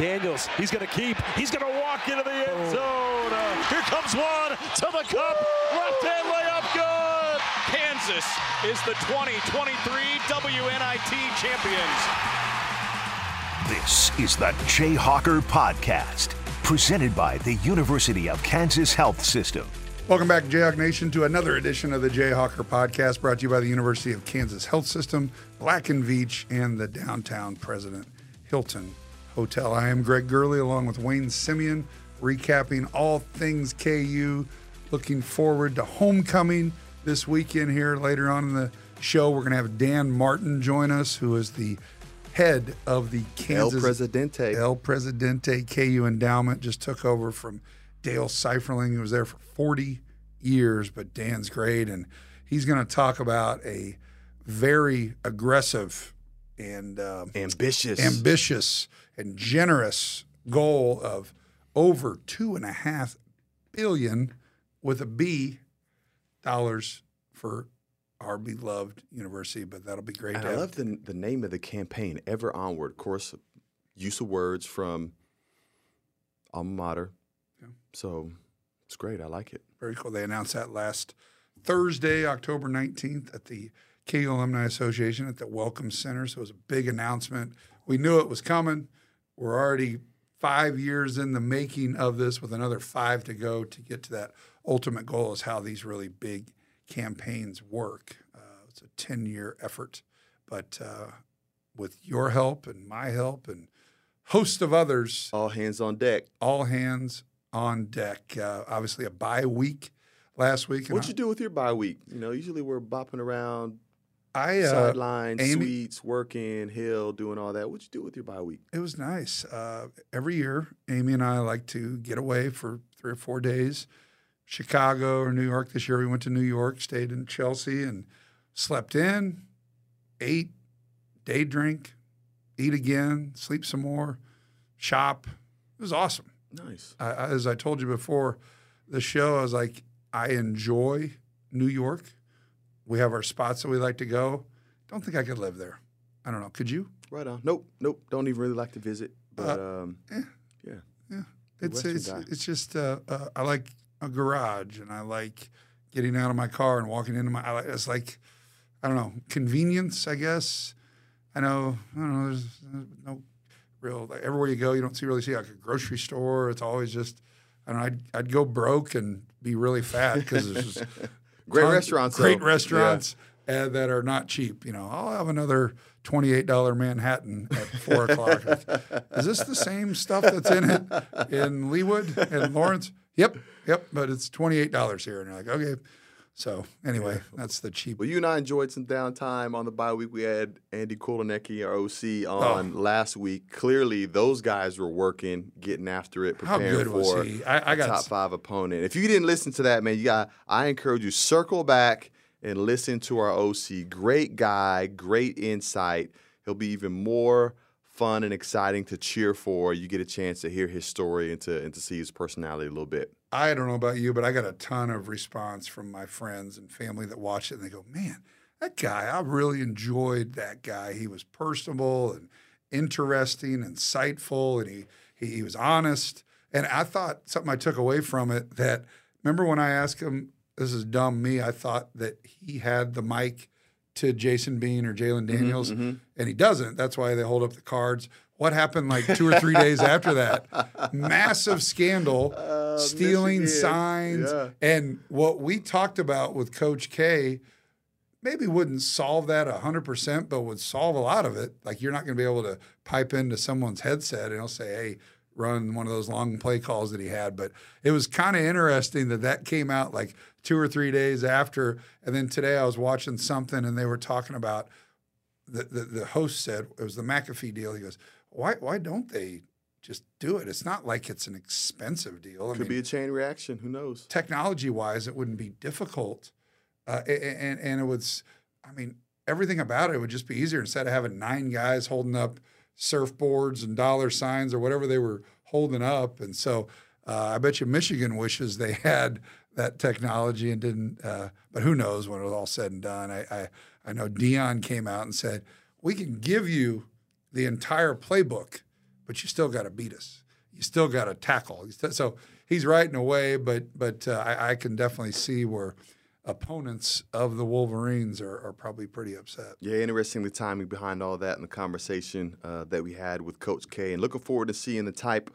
Daniels, he's going to keep. He's going to walk into the end zone. Uh, here comes one to the cup. Left hand layup, good. Kansas is the 2023 WNIT champions. This is the Jayhawker Podcast, presented by the University of Kansas Health System. Welcome back, Jayhawk Nation, to another edition of the Jayhawker Podcast, brought to you by the University of Kansas Health System, Black and Veatch, and the downtown President Hilton Hotel. I am Greg Gurley, along with Wayne Simien, recapping all things KU. Looking forward to homecoming this weekend here. Later on in the show, we're going to have Dan Martin join us, who is the head of the Kansas El Presidente. El Presidente KU endowment. Just took over from Dale Seuferling, who was there for 40 years, but Dan's great. And he's going to talk about a very aggressive and um, ambitious, ambitious and generous goal of over two and a half billion with a B dollars for our beloved university. But that'll be great. I love the the name of the campaign, Ever Onward. Of course, use of words from alma mater. Yeah. So it's great. I like it. Very cool. They announced that last Thursday, October 19th, at the KU Alumni Association at the Welcome Center. So it was a big announcement. We knew it was coming. We're already five years in the making of this with another five to go to get to that ultimate goal is how these really big campaigns work. Uh, it's a 10 year effort, but uh, with your help and my help and host of others, All hands on deck. all hands on deck. Uh, obviously, a bye week last week. What'd you do with your bye week? You know, usually we're bopping around I, uh, sidelines, Amy- suites, working, hill, doing all that. What'd you do with your bye week? It was nice. Uh, every year, Amy and I like to get away for three or four days. Chicago or New York. This year, we went to New York, stayed in Chelsea, and slept in, ate, day drink, eat again, sleep some more, shop. It was awesome. Nice. I- as I told you before the show, I was like, I enjoy New York. We have our spots that we like to go. Don't think I could live there. I don't know. Could you? Right on. Nope. Nope. Don't even really like to visit. But Uh, um, eh. yeah. Yeah, it's it's, it's just uh, uh, I like a garage and I like getting out of my car and walking into my. I like, it's like I don't know convenience. I guess I know. I don't know. There's no real like, everywhere you go, you don't see really see like a grocery store. It's always just I don't know. I'd, I'd go broke and be really fat because there's just Great tons- restaurants. great though. restaurants uh, that are not cheap. You know, I'll have another twenty-eight dollar Manhattan at four o'clock. Is this the same stuff that's in it in Leawood and Lawrence? Yep, yep. But it's twenty-eight dollars here, and you're like, okay. So anyway, that's the cheap. Well, you and I enjoyed some downtime on the bye week. We had Andy Kotelnicki, our OC, Oh. on last week. Clearly, those guys were working, getting after it, How preparing good was for he? I, I a got top five opponent. If you didn't listen to that, man, you got. I encourage you circle back and listen to our OC. Great guy, great insight. He'll be even more fun and exciting to cheer for. You get a chance to hear his story and to and to see his personality a little bit. I don't know about you, but I got a ton of response from my friends and family that watch it, and they go, "Man, that guy! I really enjoyed that guy. He was personable and interesting, insightful, and he he, he was honest." And I thought something I took away from it that remember when I asked him, "This is dumb me," I thought that he had the mic to Jason Bean or Jalen mm-hmm, Daniels, mm-hmm. and he doesn't. That's why they hold up the cards. What happened like two or three days after that? Massive scandal, oh, stealing Michigan. signs. Yeah. And what we talked about with Coach K maybe wouldn't solve that 100%, but would solve a lot of it. Like you're not going to be able to pipe into someone's headset and he'll say, hey, run one of those long play calls that he had. But it was kind of interesting that that came out like two or three days after. And then today I was watching something and they were talking about the, the, the host said it was the McAfee deal. He goes, why, why don't they just do it? It's not like it's an expensive deal. I Could mean, be a chain reaction. Who knows? technology wise, it wouldn't be difficult. Uh, and, and it was, I mean, everything about it would just be easier instead of having nine guys holding up surfboards and dollar signs or whatever they were holding up. And so uh, I bet you Michigan wishes they had that technology and didn't. Uh, but who knows when it was all said and done? I, I, I know Deion came out and said, we can give you the entire playbook, but you still got to beat us. You still got to tackle. So he's right in a way, but but uh, I, I, can definitely see where opponents of the Wolverines are, are, probably pretty upset. Yeah, interesting the timing behind all that and the conversation uh, that we had with Coach K, and looking forward to seeing the type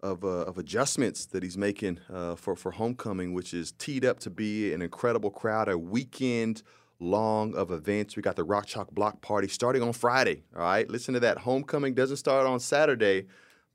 of, uh, of adjustments that he's making uh, for for homecoming, which is teed up to be an incredible crowd, a weekend long of events. We got the Rock Chalk Block Party starting on Friday. All right, listen to that. Homecoming doesn't start on Saturday.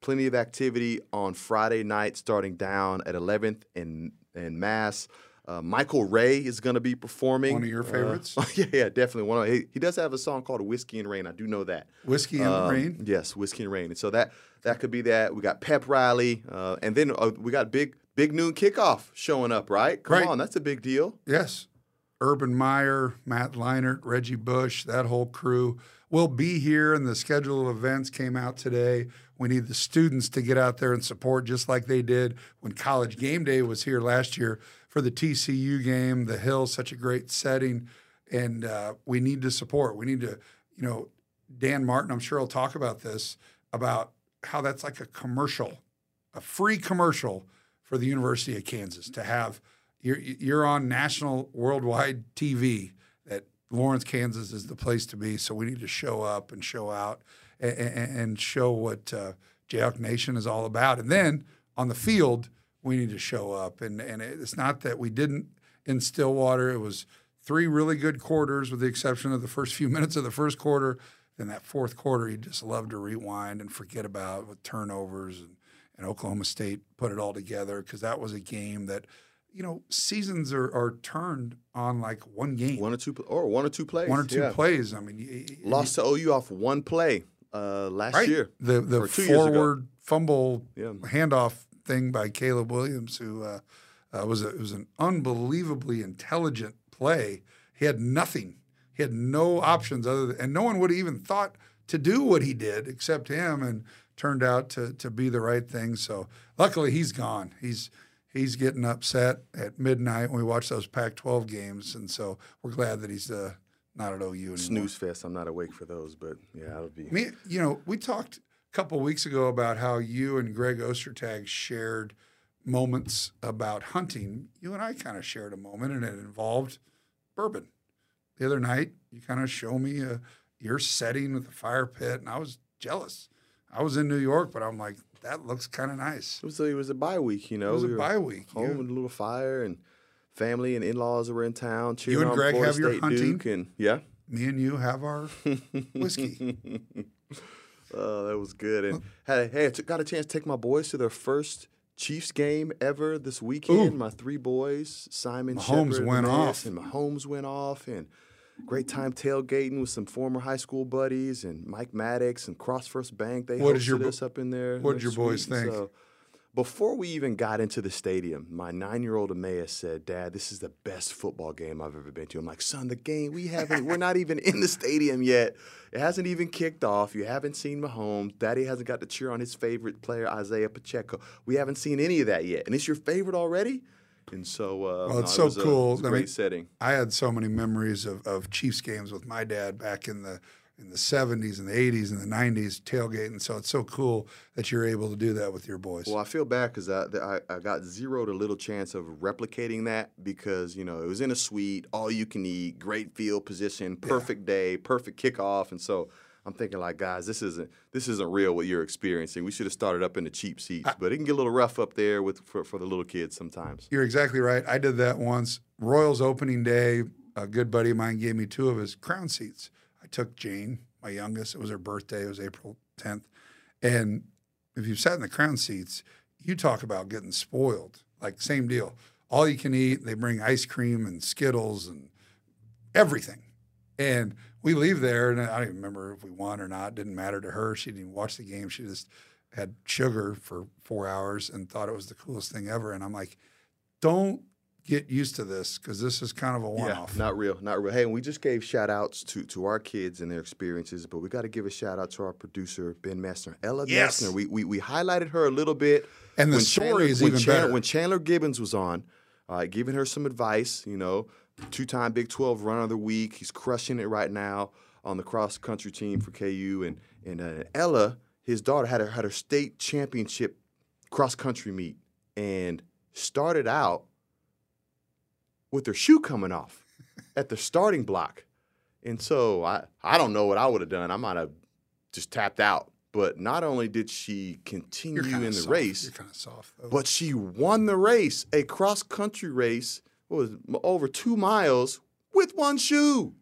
Plenty of activity on Friday night, starting down at 11th and and Mass. Uh, Michael Ray is going to be performing. One of your uh, favorites? Uh, yeah, yeah, definitely. One. Of, he, he, does have a song called "Whiskey and Rain." I do know that. Whiskey and um, Rain. Yes, Whiskey and Rain. And so that that could be that. We got Pep Riley, uh, and then uh, we got big big noon kickoff showing up. Right? Come right. on, that's a big deal. Yes. Urban Meyer, Matt Leinart, Reggie Bush, that whole crew will be here, and the schedule of events came out today. We need the students to get out there and support just like they did when College Game Day was here last year for the TCU game. The Hill, such a great setting, and uh, we need to support. We need to, you know, Dan Martin, I'm sure he'll talk about this, about how that's like a commercial, a free commercial for the University of Kansas to have – you're you're on national worldwide TV that Lawrence, Kansas is the place to be. So we need to show up and show out and, and show what uh, Jayhawk Nation is all about. And then on the field, we need to show up. And and it's not that we didn't in Stillwater. It was three really good quarters, with the exception of the first few minutes of the first quarter. Then that fourth quarter, you just love to rewind and forget about with turnovers and, and Oklahoma State put it all together because that was a game that you know, seasons are, are turned on like one game, one or two, or one or two plays, one or two yeah. plays. I mean, you, lost to OU off one play uh, last right? year. The the forward fumble yeah. handoff thing by Caleb Williams, who uh, uh, was a, it was an unbelievably intelligent play. He had nothing. He had no options other than, and no one would have even thought to do what he did except him, and turned out to to be the right thing. So luckily, he's gone. He's he's getting upset at midnight when we watch those Pac-12 games, and so we're glad that he's uh, not at OU anymore. Snooze fest. I'm not awake for those, but yeah, that'll be. Me, you know, we talked a couple weeks ago about how you and Greg Ostertag shared moments about hunting. You and I kind of shared a moment, and it involved bourbon. The other night, you kind of show me a, uh, your setting with the fire pit, and I was jealous. I was in New York, but I'm like, that looks kind of nice. It was a, it was a bye week, you know. It was we a bye week. Home yeah. with a little fire and family and in laws were in town. You and Greg have State your hunting, Duke and yeah. Me and you have our whiskey. oh, that was good. And hey, hey, I got a chance to take my boys to their first Chiefs game ever this weekend. Ooh. My three boys, Simon, Mahomes Shepard, went off, and Mahomes went off, and great time tailgating with some former high school buddies and Mike Maddox and Cross First Bank. They what hosted your, us up in there. What did your boys think? So, before we even got into the stadium, my nine-year-old Emmaus said, "Dad, this is the best football game I've ever been to." I'm like, "Son, the game we haven't. we're not even in the stadium yet. It hasn't even kicked off. You haven't seen Mahomes. Daddy hasn't got to cheer on his favorite player, Isaiah Pacheco. We haven't seen any of that yet, and it's your favorite already." And so, uh, well, it's no, so it cool. A, a great I mean, setting. I had so many memories of, of Chiefs games with my dad back in the in the 70s and the 80s and the 90s tailgating. So it's so cool that you're able to do that with your boys. Well, I feel bad because I, I, I, got zero to little chance of replicating that because, you know, it was in a suite, all you can eat, great field position, perfect yeah. day, perfect kickoff. And so I'm thinking like, guys, this isn't this isn't real what you're experiencing. We should have started up in the cheap seats, but it can get a little rough up there with for, for the little kids sometimes. You're exactly right. I did that once. Royals opening day, a good buddy of mine gave me two of his crown seats. I took Jane, my youngest. It was her birthday. It was April 10th, and if you've sat in the crown seats, you talk about getting spoiled. Like same deal. All you can eat. They bring ice cream and Skittles and everything. And we leave there, and I don't even remember if we won or not. It didn't matter to her. She didn't watch the game. She just had sugar for four hours and thought it was the coolest thing ever. And I'm like, don't get used to this because this is kind of a one-off. Yeah, not real, not real. Hey, and we just gave shout outs to, to our kids and their experiences, but we got to give a shout out to our producer, Ben Messner. Ella yes. Messner, we, we, we highlighted her a little bit. And the story Chandler, is even Chandler, better. When Chandler Gibbons was on, uh, giving her some advice, you know, two-time Big 12 runner of the week. He's crushing it right now on the cross country team for KU. And and uh, Ella his daughter had her had her state championship cross country meet and started out with her shoe coming off at the starting block. And so I, I don't know what I would have done. I might have just tapped out. But not only did she continue in the soft. race, You're kind of soft but she won the race, a cross country race, was it, over two miles with one shoe.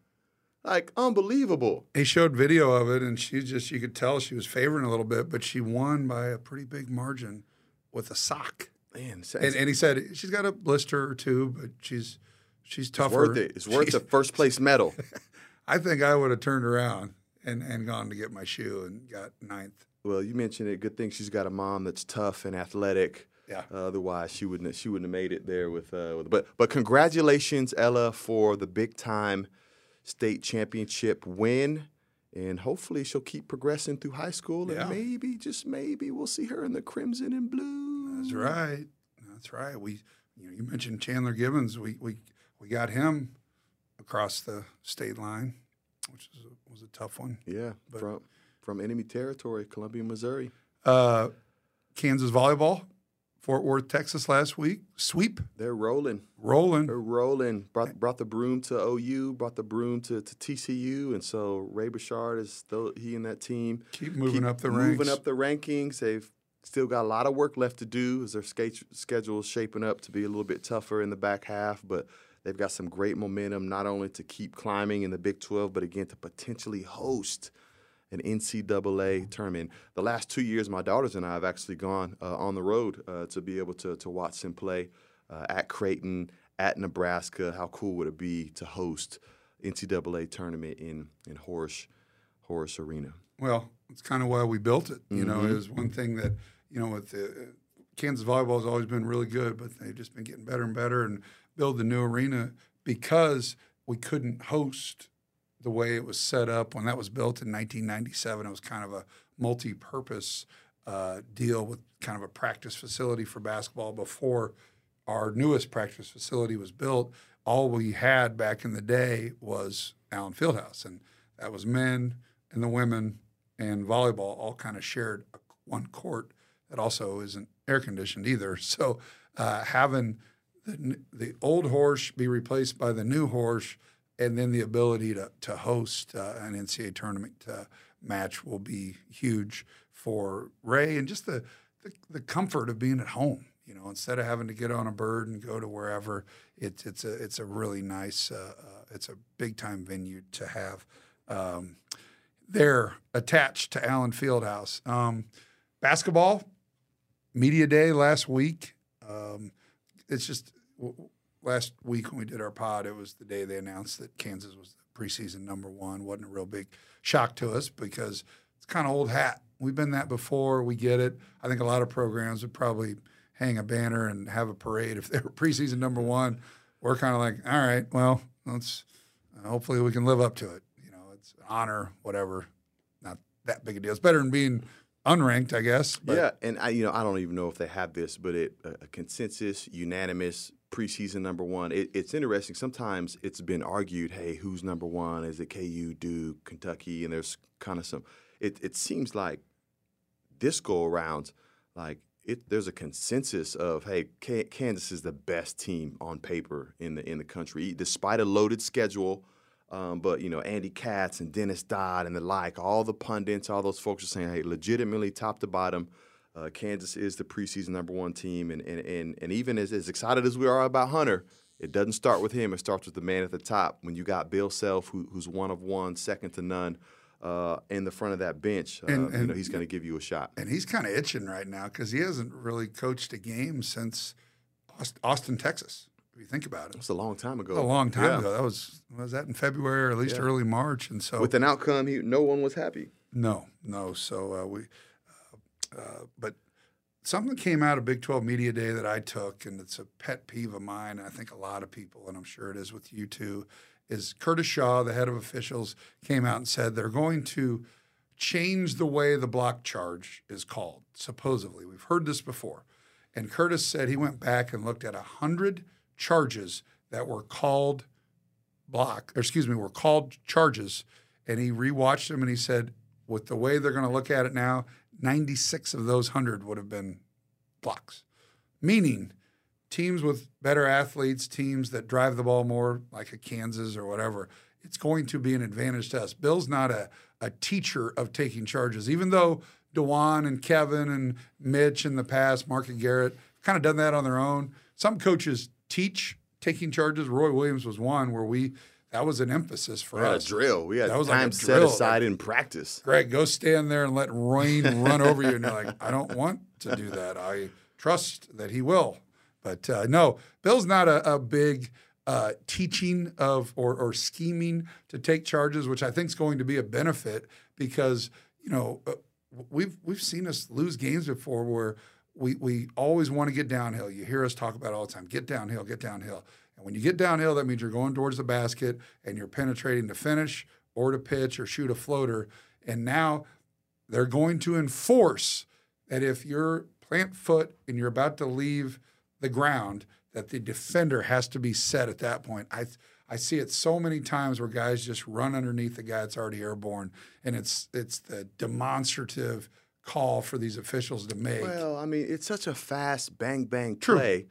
Like unbelievable. They showed video of it, and she just you could tell she was favoring a little bit, but she won by a pretty big margin with a sock. Man, And, and he said she's got a blister or two, but she's she's tougher. it's worth it. It's worth She's- the first place medal. I think I would have turned around and, and gone to get my shoe and got ninth. Well, you mentioned it. Good thing she's got a mom that's tough and athletic. Yeah. Uh, otherwise, she wouldn't she wouldn't have made it there with. Uh, with but but congratulations, Ella, for the big time state championship win, and hopefully she'll keep progressing through high school, Yeah. and maybe just maybe we'll see her in the crimson and blue. That's right. That's right. We you know you mentioned Chandler Gibbons. We we we got him across the state line, which was a, was a tough one. Yeah, But- from from enemy territory, Columbia, Missouri. Uh, Kansas volleyball, Fort Worth, Texas last week. Sweep, They're rolling. rolling. They're rolling. Brought brought the broom to OU. Brought the broom to, to TCU, and so Ray Bechard is still he and that team Keep moving up the moving ranks. up the rankings. They've still got a lot of work left to do as their skate, schedule is shaping up to be a little bit tougher in the back half, but. They've got some great momentum, not only to keep climbing in the Big 12, but again to potentially host an NCAA tournament. The last two years, my daughters and I have actually gone uh, on the road uh, to be able to, to watch them play uh, at Creighton, at Nebraska. How cool would it be to host NCAA tournament in in Horejsi, Horejsi Arena? Well, it's kind of why we built it. You know, Mm-hmm. it was one thing that you know with the Kansas volleyball has always been really good, but they've just been getting better and better and build the new arena because we couldn't host the way it was set up when that was built in 1997. It was kind of a multi-purpose uh, deal with kind of a practice facility for basketball before our newest practice facility was built. All we had back in the day was Allen Fieldhouse, and that was men and the women and volleyball all kind of shared one court that also isn't air conditioned either. So uh, having the, the old horse be replaced by the new horse, and then the ability to to host uh, an NCAA tournament uh, match will be huge for Ray and just the, the the comfort of being at home. You know, instead of having to get on a bird and go to wherever, it's it's a it's a really nice, uh, uh, it's a big time venue to have. Um, they're attached to Allen Fieldhouse. Um, basketball, media day last week. Um, it's just last week when we did our pod, it was the day they announced that Kansas was the preseason number one. wasn't a real big shock to us because it's kind of old hat. We've been that before. We get it. I think a lot of programs would probably hang a banner and have a parade if they were preseason number one. We're kind of like, all right, well, let's uh, hopefully we can live up to it. You know, it's an honor, whatever. Not that big a deal. It's better than being unranked, I guess. But yeah, and I, you know, I don't even know if they have this, but it a, a consensus, unanimous preseason number one. It, it's interesting. Sometimes it's been argued, hey, who's number one? Is it KU, Duke, Kentucky? And there's kind of some. It it seems like this go around, like it. There's a consensus of, hey, K- Kansas is the best team on paper in the in the country, despite a loaded schedule. Um, but you know, Andy Katz and Dennis Dodd and the like, all the pundits, all those folks are saying, hey, legitimately top to bottom, uh, Kansas is the preseason number one team. And and and, and even as, as excited as we are about Hunter, it doesn't start with him. It starts with the man at the top. When you got Bill Self, who, who's one of one, second to none, uh, in the front of that bench, uh, And- you know, he's going to give you a shot. and he's kind of itching right now because he hasn't really coached a game since Austin, Texas. If you think about it, It's a long time ago. a long time Yeah. ago. That was was that in February or at least Yeah. early March, and so With an outcome, he, no one was happy. No, no. So uh, we, uh, but something came out of Big 12 Media Day that I took, and it's a pet peeve of mine. And I think a lot of people, and I'm sure it is with you too, is Curtis Shaw, the head of officials, came out and said they're going to change the way the block charge is called. Supposedly, we've heard this before. And Curtis said he went back and looked at a hundred charges that were called block, or excuse me, were called charges, and he rewatched them and he said, with the way they're going to look at it now, 96 of those 100 would have been blocks. Meaning, teams with better athletes, teams that drive the ball more, like a Kansas or whatever, it's going to be an advantage to us. Bill's not a, a teacher of taking charges, even though Dajuan and Kevin and Mitch in the past, Mark and Garrett, kind of done that on their own. Some coaches teach taking charges. Roy Williams was one where we that was an emphasis for We had a us. drill. We had That was like time set drill. aside in practice. Greg, go stand there and let rain run over you. And you're like, I don't want to do that. I trust that he will. But uh, no, Bill's not a, a big uh, teaching of or, or scheming to take charges, which I think is going to be a benefit because you know uh, we've we've seen us lose games before where we we always want to get downhill. You hear us talk about it all the time: get downhill, get downhill. And when you get downhill, that means you're going towards the basket and you're penetrating to finish or to pitch or shoot a floater. And now they're going to enforce that if you're plant foot and you're about to leave the ground, that the defender has to be set at that point. I I see it so many times where guys just run underneath the guy that's already airborne, and it's it's the demonstrative call for these officials to make. Well, I mean, it's such a fast bang bang True. play.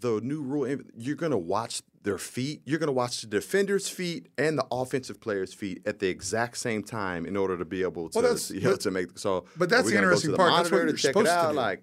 The new rule, eh, you're going to watch their feet. You're going to watch the defender's feet and the offensive player's feet at the exact same time in order to be able to, Well, that's- you know, but- to make. So, but that's the go interesting the part. That's what you're supposed to do. Like,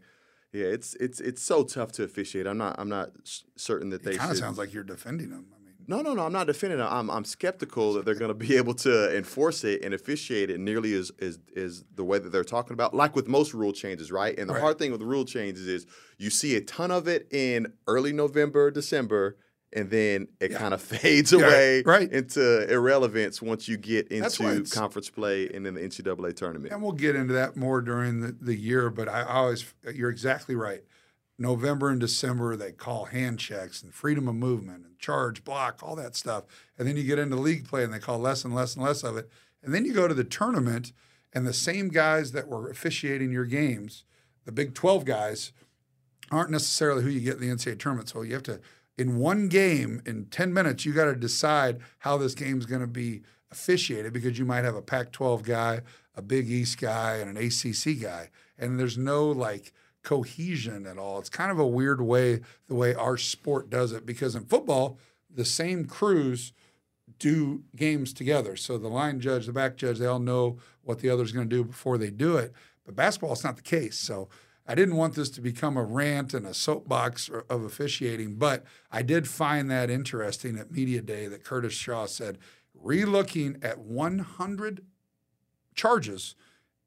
yeah, it's it's it's so tough to officiate. I'm not I'm not certain that they it kind of sounds like you're defending them. I mean, No, no, no. I'm not defending it. I'm, I'm skeptical that they're going to be able to enforce it and officiate it nearly as, is as the way that they're talking about. Like with most rule changes, right? And the Right. hard thing with the rule changes is you see a ton of it in early November, December, and then it Yeah. kind of fades Yeah, away right. into irrelevance once you get into conference play and then the NCAA tournament. And we'll get into that more during the, the year, but I always, you're exactly right. November and December, they call hand checks and freedom of movement and charge, block, all that stuff. And then you get into league play and they call less and less and less of it. And then you go to the tournament and the same guys that were officiating your games, the Big 12 guys, aren't necessarily who you get in the NCAA tournament. So you have to, in one game, in 10 minutes, you got to decide how this game's going to be officiated because you might have a Pac 12 guy, a Big East guy, and an ACC guy. And there's no like cohesion at all. It's kind of a weird way, the way our sport does it, because in football, the same crews do games together. So the line judge, the back judge, they all know what the other's going to do before they do it. But basketball, it's not the case. So I didn't want this to become a rant and a soapbox of officiating, but I did find that interesting at Media Day that Curtis Shaw said, relooking at 100 charges,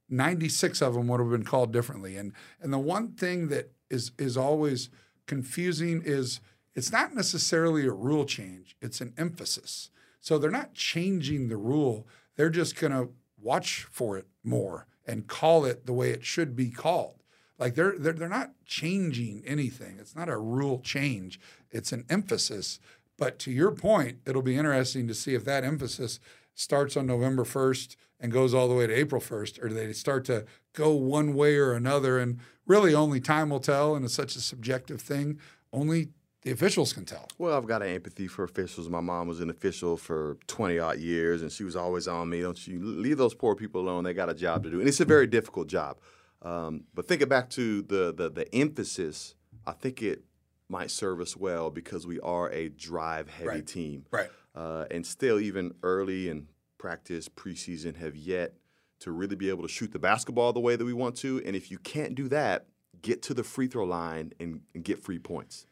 96 of them would have been called differently. And and the one thing that is is always confusing is it's not necessarily a rule change, it's an emphasis. So they're not changing the rule. They're just going to watch for it more and call it the way it should be called. Like they're, they're they're not changing anything. It's not a rule change. It's an emphasis. But to your point, it'll be interesting to see if that emphasis starts on November 1st and goes all the way to April 1st, or do they start to go one way or another? And really, only time will tell, and it's such a subjective thing. Only the officials can tell. Well, I've got an empathy for officials. My mom was an official for 20 odd years, and she was always on me. Don't you leave those poor people alone? They got a job to do, and it's a very difficult job. Um, but thinking back to the, the the emphasis, I think it might serve us well because we are a drive heavy Right. team, Right. uh, and still even early in practice preseason have yet to really be able to shoot the basketball the way that we want to. And if you can't do that, get to the free throw line and, and get free points.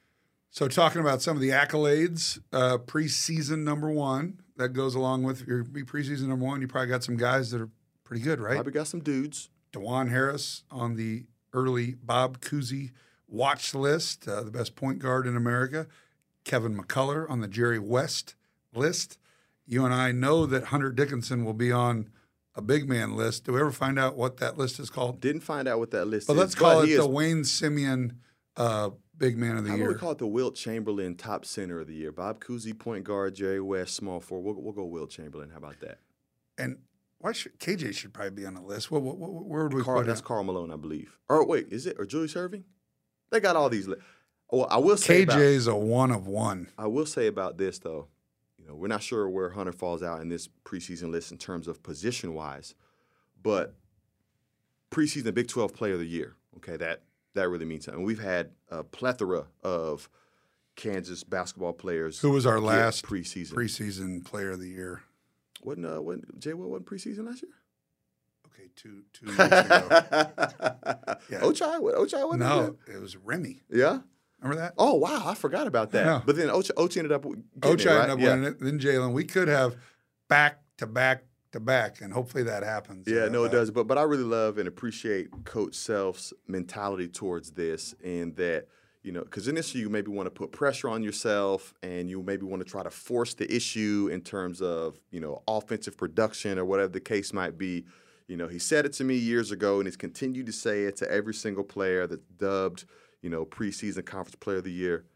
So, talking about some of the accolades, uh, preseason number one that goes along with your be preseason number one. You probably got some guys that are pretty good, right? Probably got some dudes. Dajuan Harris on the early Bob Cousy watch list, uh, the best point guard in America. Kevin McCullar on the Jerry West list. You and I know that Hunter Dickinson will be on a big man list. Do we ever find out what that list is called? Didn't find out what that list is called. But is. let's call it the is- Wayne Simien uh, big man of the Year. How year. we call it the Wilt Chamberlain Top Center of the Year? Bob Cousy, point guard, Jerry West, small forward. We'll, we'll go Wilt Chamberlain. How about that? and why should KJ should probably be on the list? What, what, what- where would we Carl, put that's? Karl Malone, I believe. Or wait, is it or Julius Erving? They got all these. Li- well, I will say about, KJ's a one of one. I will say about this though, you know, we're not sure where Hunter falls out in this preseason list in terms of position wise, but preseason Big 12 Player of the Year. Okay, that that really means something. We've had a plethora of Kansas basketball players. Who was our last preseason? preseason player of the year? wasn't uh, wasn't Jay Will wasn't preseason last year? Okay, two two years ago. yeah. Ochai, Ochai wasn't no, it was Remy. Yeah. Remember that? Oh wow, I forgot about that. Yeah. But then Ochai ended up it, right? ended up yeah. winning it. Then Jalen. We could have back to back to back, and hopefully that happens. Yeah, Uh, no, it does. But but I really love and appreciate Coach Self's mentality towards this, and that you know, because initially you maybe want to put pressure on yourself, and you maybe want to try to force the issue in terms of you know offensive production or whatever the case might be. You know, he said it to me years ago, and he's continued to say it to every single player that's dubbed you know preseason conference player of the year.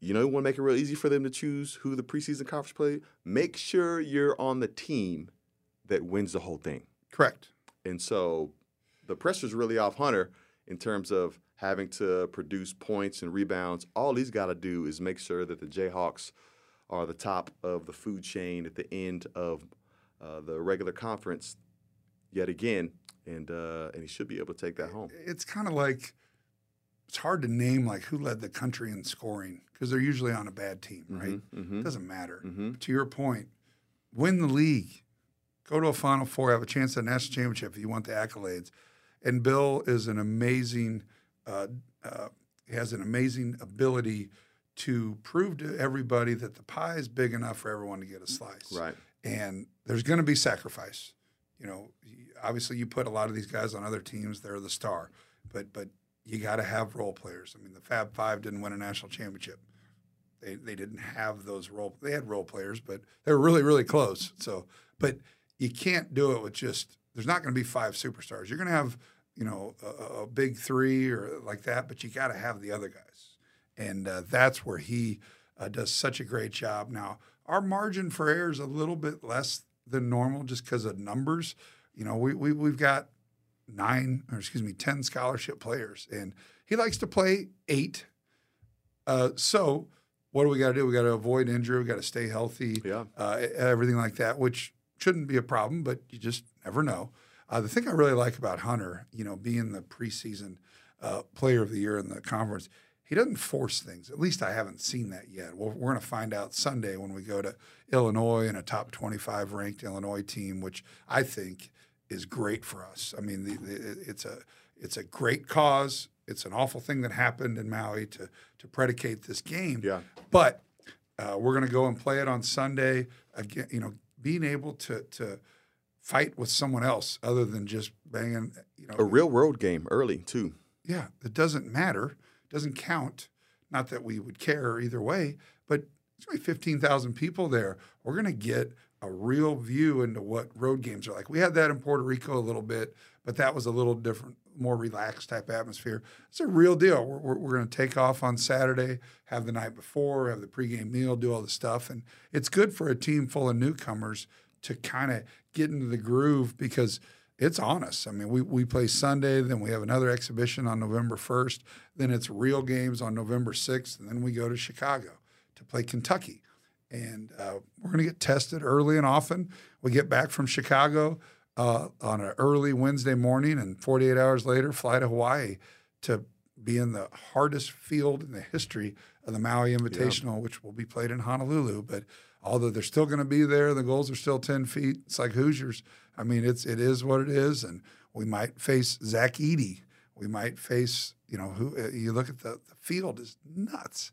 You know, you want to make it real easy for them to choose who the preseason conference player. Make sure you're on the team that wins the whole thing. Correct. And so the pressure's really off Hunter in terms of having to produce points and rebounds. All he's got to do is make sure that the Jayhawks are the top of the food chain at the end of uh, the regular conference yet again, and uh, and he should be able to take that home. It's kind of like it's hard to name like who led the country in scoring because they're usually on a bad team, right? mhm. It doesn't matter. Mhm. To your point, win the league, go to a Final Four, have a chance at a national championship if you want the accolades. And Bill is an amazing, uh, uh, has an amazing ability to prove to everybody that the pie is big enough for everyone to get a slice. Right. And there's going to be sacrifice. You know, obviously you put a lot of these guys on other teams; they're the star. But but you got to have role players. I mean, the Fab Five didn't win a national championship. They they didn't have those role. They had role players, but they were really really close. So, but you can't do it with just. There's not going to be five superstars. You're going to have you know a, a big three or like that, but you got to have the other guys, and uh, that's where he uh, does such a great job. Now, our margin for error is a little bit less than normal just because of numbers. You know, we, we we've got nine or excuse me, ten scholarship players, and he likes to play eight. Uh, so, what do we got to do? We got to avoid injury. We got to stay healthy. Yeah. Uh, everything like that, which shouldn't be a problem, but you just never know. Uh, the thing I really like about Hunter, you know, being the preseason uh, player of the year in the conference, he doesn't force things. At least I haven't seen that yet. Well, we're going to find out Sunday when we go to Illinois and a top 25 ranked Illinois team, which I think is great for us. I mean, the, the, it's a it's a great cause. It's an awful thing that happened in Maui to to predicate this game. Yeah. But uh, we're going to go and play it on Sunday. Again, you know, being able to to fight with someone else other than just banging. You know, A real world game early too. yeah, it doesn't matter, It doesn't count. Not that we would care either way, but there's only 15,000 people there. We're going to get a real view into what road games are like. We had that in Puerto Rico a little bit, but that was a little different, more relaxed type atmosphere. It's a real deal. We're, we're, we're going to take off on Saturday, have the night before, have the pregame meal, do all the stuff. And it's good for a team full of newcomers to kind of get into the groove because it's on us. I mean, we, we play Sunday, then we have another exhibition on November 1st, then it's real games on November 6th, and then we go to Chicago to play Kentucky. And uh, we're going to get tested early and often. We get back from Chicago uh, on an early Wednesday morning, and 48 hours later, fly to Hawaii to be in the hardest field in the history of the Maui Invitational, which will be played in Honolulu. But although they're still going to be there, the goals are still 10 feet. It's like Hoosiers. I mean, it's it is what it is, and we might face Zach Edey. We might face, you know, who uh, you look at the, the field is nuts.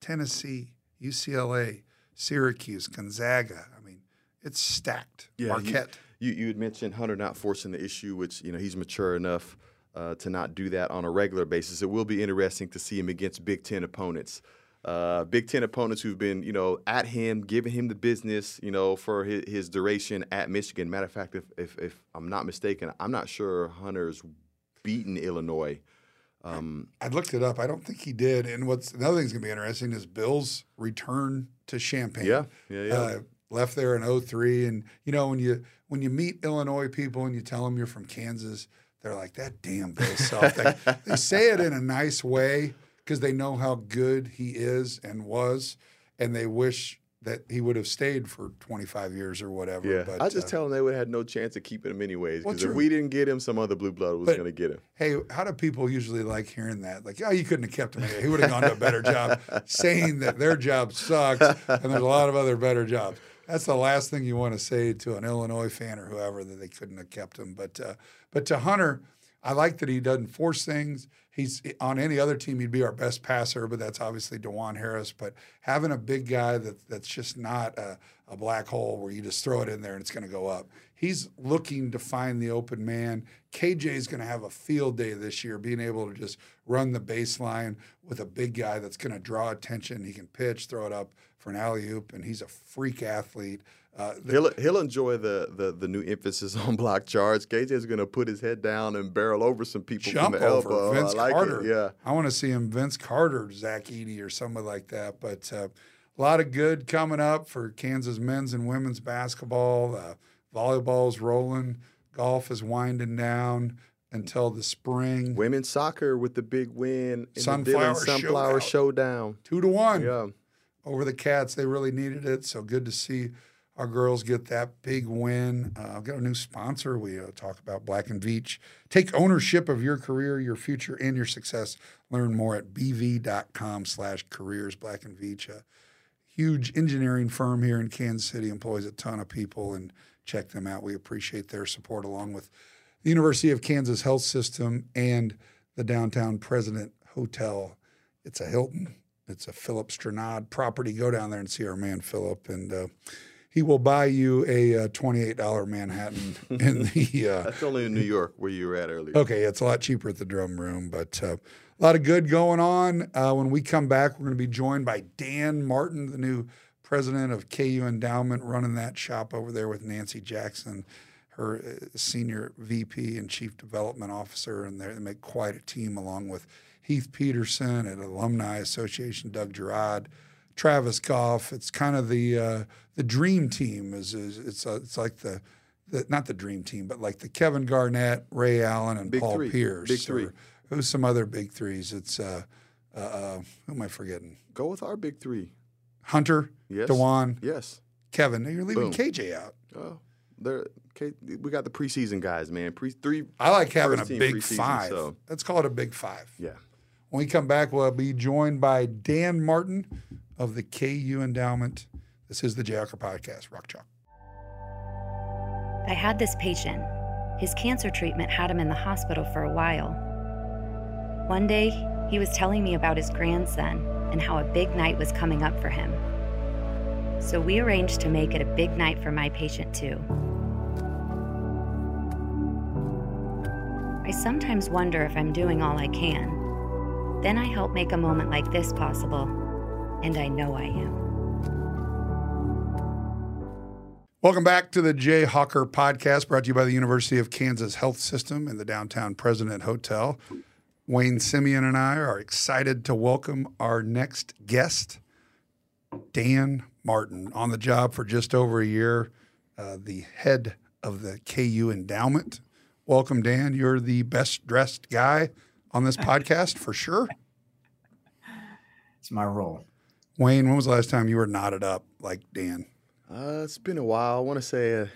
Tennessee, UCLA, Syracuse, Gonzaga. I mean, it's stacked. you- Marquette. You, you had mentioned Hunter not forcing the issue, which you know he's mature enough uh, to not do that on a regular basis. It will be interesting to see him against Big Ten opponents. Uh, Big Ten opponents who've been, you know, at him, giving him the business, you know, for his, his duration at Michigan. Matter of fact, if, if, if I'm not mistaken, I'm not sure Hunter's beaten Illinois. Um, I looked it up. I don't think he did. And what's another thing's going to be interesting is Bill's return to Champaign. Yeah, yeah, yeah. Uh, left there in 03. And, you know, when you when you meet Illinois people and you tell them you're from Kansas, they're like, that damn Bill Self. they, they say it in a nice way because they know how good he is and was. And they wish that he would have stayed for 25 years or whatever. Yeah, but, I just uh, tell them they would have had no chance of keeping him anyways. Well, Because if we didn't get him, some other blue blood was going to get him. Hey, how do people usually like hearing that? Like, oh, you couldn't have kept him. Anyway. He would have gone to a better job. Saying that their job sucks and there's a lot of other better jobs. That's the last thing you want to say to an Illinois fan or whoever that they couldn't have kept him. But uh, but to Hunter, I like that he doesn't force things. He's eh, on any other team, he'd be our best passer, but that's obviously Dajuan Harris. But having a big guy that that's just not a, a black hole where you just throw it in there and it's going to go up. He's looking to find the open man. KJ is going to have a field day this year, being able to just run the baseline with a big guy that's going to draw attention. He can pitch, throw it up for an alley oop, and he's a freak athlete. Uh, He'll he'll enjoy the the, the new emphasis on block charge. KJ's going to put his head down and barrel over some people jump from the over elbow. Vince I like Carter. it. Yeah. I want to see him Vince Carter, Zach Edey, or somebody like that. But uh, a lot of good coming up for Kansas men's and women's basketball. Uh, volleyball's rolling. Golf is winding down until the spring. Women's soccer with the big win in Sunflower Sunflower Showdown. Showdown. Two to one Yeah. over the Cats. They really needed it. So good to see our girls get that big win. Uh, I've got a new sponsor. We uh, talk about Black and Veatch. Take ownership of your career, your future, and your success. Learn more at bv.com slash careers. Black and Veatch, a huge engineering firm here in Kansas City, employs a ton of people, and check them out. We appreciate their support along with the University of Kansas Health System and the Downtown President Hotel. It's a Hilton. It's a Philip Stranad property. Go down there and see our man Philip, and uh, he will buy you a uh, twenty-eight dollar Manhattan in the. Uh, That's only in New York where you were at earlier. okay, it's a lot cheaper at the Drum Room, but uh, a lot of good going on. Uh, when we come back, we're going to be joined by Dan Martin, the new president of KU Endowment, running that shop over there with Nancy Jackson, her uh, senior VP and chief development officer, and they make quite a team along with Heath Peterson at Alumni Association, Doug Girod, Travis Goff. It's kind of the uh, the dream team. Is, is it's uh, it's like the, the not the dream team, but like the Kevin Garnett, Ray Allen, and Big Paul three. Pierce. Big three. who's some other big threes? It's uh, uh, uh, who am I forgetting? Go with our big three. Hunter, Yes. Dajuan, Yes. Kevin. You're leaving Boom. KJ out. Oh, they're, okay, we got the preseason guys, man. Pre three. I like having a big five. so- Let's call it a big five. Yeah. When we come back, we'll be joined by Dan Martin of the KU Endowment. This is the Jayhawker Podcast. Rock Chalk. I had this patient. His cancer treatment had him in the hospital for a while. One day, he was telling me about his grandson and how a big night was coming up for him. So we arranged to make it a big night for my patient, too. I sometimes wonder if I'm doing all I can. Then I help make a moment like this possible, and I know I am. Welcome back to the Jayhawker Podcast, brought to you by the University of Kansas Health System and the Downtown President Hotel. Wayne Simien and I are excited to welcome our next guest, Dan Martin, on the job for just over a year, uh, the head of the KU Endowment. Welcome, Dan. You're the best dressed guy on this podcast for sure. It's my role. Wayne, when was the last time you were knotted up like Dan? Uh, it's been a while. I want to say uh,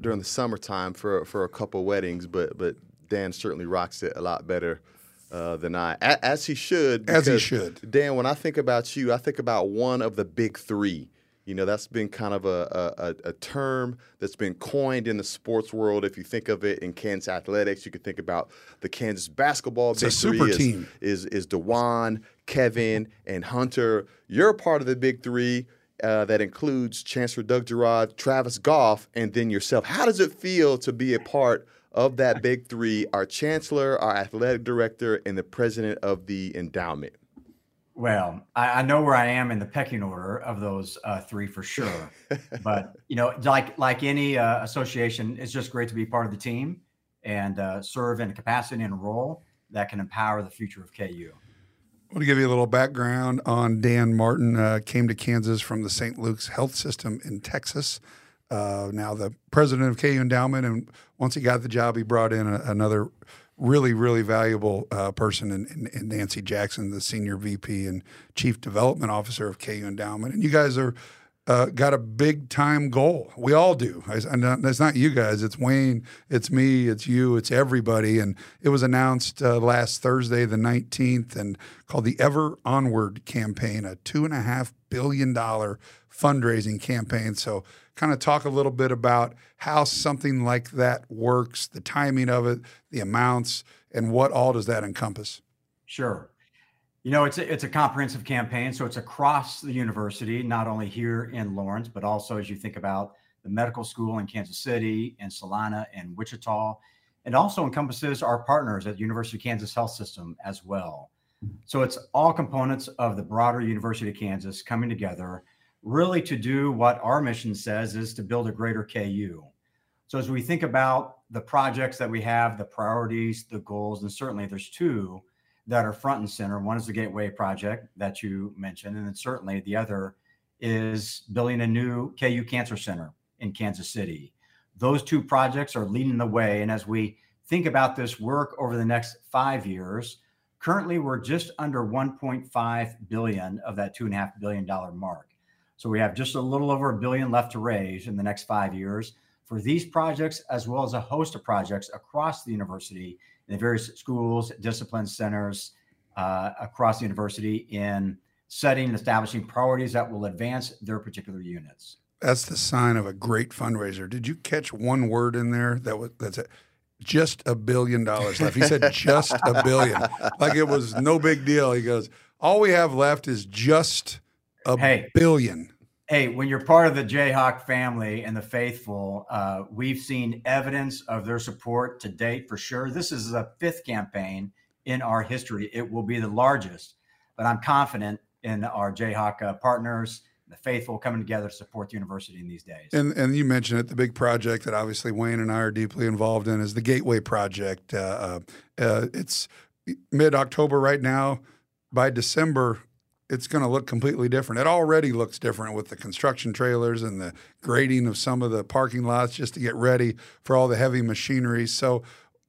during the summertime for for a couple weddings, but but Dan certainly rocks it a lot better uh, than I, a, as he should. As he should. Dan, when I think about you, I think about one of the big three. You know, that's been kind of a, a, a- term that's been coined in the sports world. If you think of it in Kansas athletics, you could think about the Kansas basketball a big super is, team. is is Dajuan, Kevin, and Hunter. You're a part of the big three. Uh, that includes Chancellor Doug Girod, Travis Goff, and then yourself. How does it feel to be a part of that big three? Our Chancellor, our athletic director, and the president of the endowment. Well, I, I know where I am in the pecking order of those uh, three for sure. but you know, like like any uh, association, it's just great to be part of the team and uh, serve in a capacity and a role that can empower the future of KU. I want to give you a little background on Dan Martin. Uh, came to Kansas from the St. Luke's Health System in Texas. Uh, now the president of KU Endowment, and once he got the job, he brought in a, another really, really valuable uh, person in Nancy Jackson, the senior VP and chief development officer of KU Endowment. And you guys are uh, got a big time goal. We all do. It's not you guys. It's Wayne. It's me. It's you. It's everybody. And it was announced uh, last Thursday, the 19th, and called the Ever Onward campaign, a two and a half billion dollar fundraising campaign. So, kind of talk a little bit about how something like that works, the timing of it, the amounts, and what all does that encompass. Sure. You know, it's a, it's a comprehensive campaign, so it's across the university, not only here in Lawrence, but also as you think about the medical school in Kansas City and Salina and Wichita. It also encompasses our partners at University of Kansas Health System as well. So it's all components of the broader University of Kansas coming together, really to do what our mission says is to build a greater KU. So as we think about the projects that we have, the priorities, the goals, and certainly there's two that are front and center. One is the Gateway Project that you mentioned, and then certainly the other is building a new KU Cancer Center in Kansas City. Those two projects are leading the way. And as we think about this work over the next five years, currently we're just under 1.5 billion of that two and a half billion dollar mark. So we have just a little over a billion left to raise in the next five years for these projects, as well as a host of projects across the university in the various schools, discipline centers uh, across the university in setting and establishing priorities that will advance their particular units. That's the sign of a great fundraiser. Did you catch one word in there that was that's it? Just a billion dollars left. He said just a billion, like it was no big deal. He goes, all we have left is just a hey, billion. Hey, when you're part of the Jayhawk family and the faithful, uh, we've seen evidence of their support to date for sure. This is the fifth campaign in our history. It will be the largest, but I'm confident in our Jayhawk uh, partners, the faithful coming together to support the university in these days. And and you mentioned it, the big project that obviously Wayne and I are deeply involved in is the Gateway Project. Uh, uh, uh it's mid October right now. By December, it's going to look completely different. It already looks different with the construction trailers and the grading of some of the parking lots just to get ready for all the heavy machinery. So